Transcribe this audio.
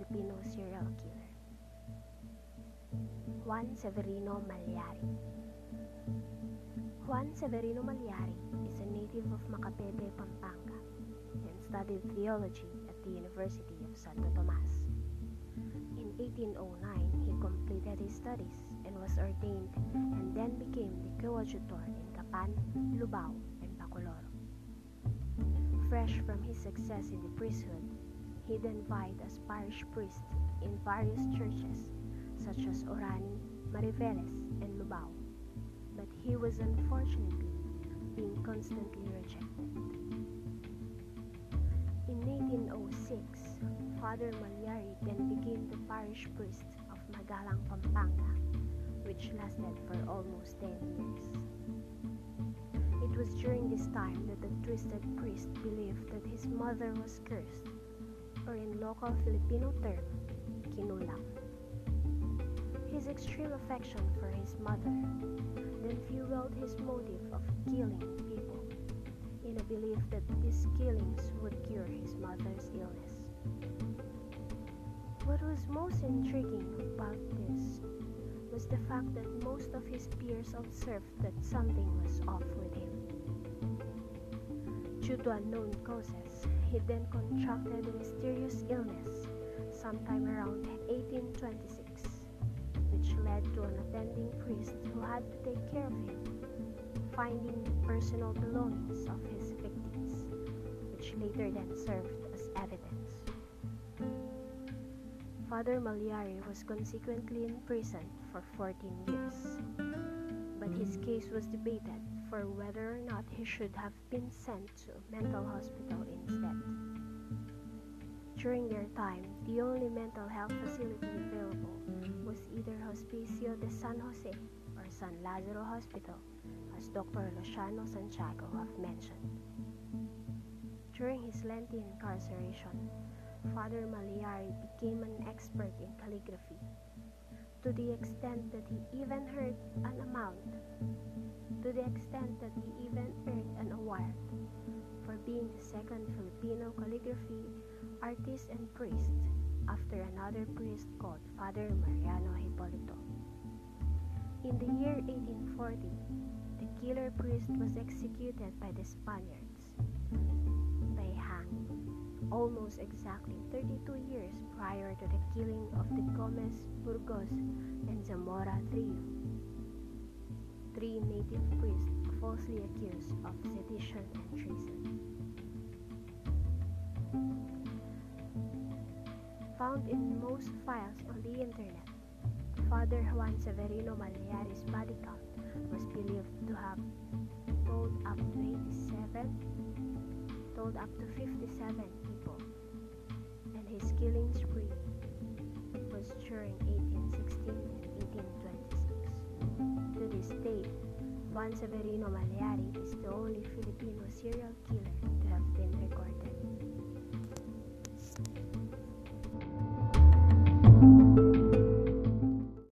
Filipino serial killer. Juan Severino Malyari Juan Severino Malyari is a native of Macapebe, Pampanga, and studied theology at the University of Santo Tomas. In 1809, he completed his studies and was ordained and then became the coadjutor in Capan, Lubao, and Bacolod. Fresh from his success in the priesthood, he then vied as parish priest in various churches such as Orani, Mariveles, and Lubao, but he was unfortunately being constantly rejected. In 1806, Father Mallari then became the parish priest of Magalang, Pampanga, which lasted for almost 10 years. It was during this time that the twisted priest believed that his mother was cursed, or in local Filipino term, kinulam. His extreme affection for his mother then fueled his motive of killing people in a belief that these killings would cure his mother's illness. What was most intriguing about this was the fact that most of his peers observed that something was off with him. Due to unknown causes, he then contracted a mysterious illness sometime around 1826 which led to an attending priest who had to take care of him, finding the personal belongings of his victims, which later then served as evidence. Father Mallari was consequently imprisoned for 14 years, but his case was debated for whether or not he should have been sent to a mental hospital. During their time, the only mental health facility available was either Hospicio de San Jose or San Lazaro Hospital, as Dr. Luciano Santiago have mentioned. During his lengthy incarceration, Father Mallari became an expert in calligraphy, to the extent that he even earned an amount, to the extent that he even earned an second Filipino calligraphy artist and priest after another priest called Father Mariano Hipolito. In the year 1840, the killer priest was executed by the Spaniards. They hanged almost exactly 32 years prior to the killing of the Gomez, Burgos, and Zamora trio. Three native priests falsely accused of sedition and treason. found in most files on the internet. Father Juan Severino Mallari's body count was believed to have told up to 87, told up to 57 Juan Severino Mallari is the only Filipino serial killer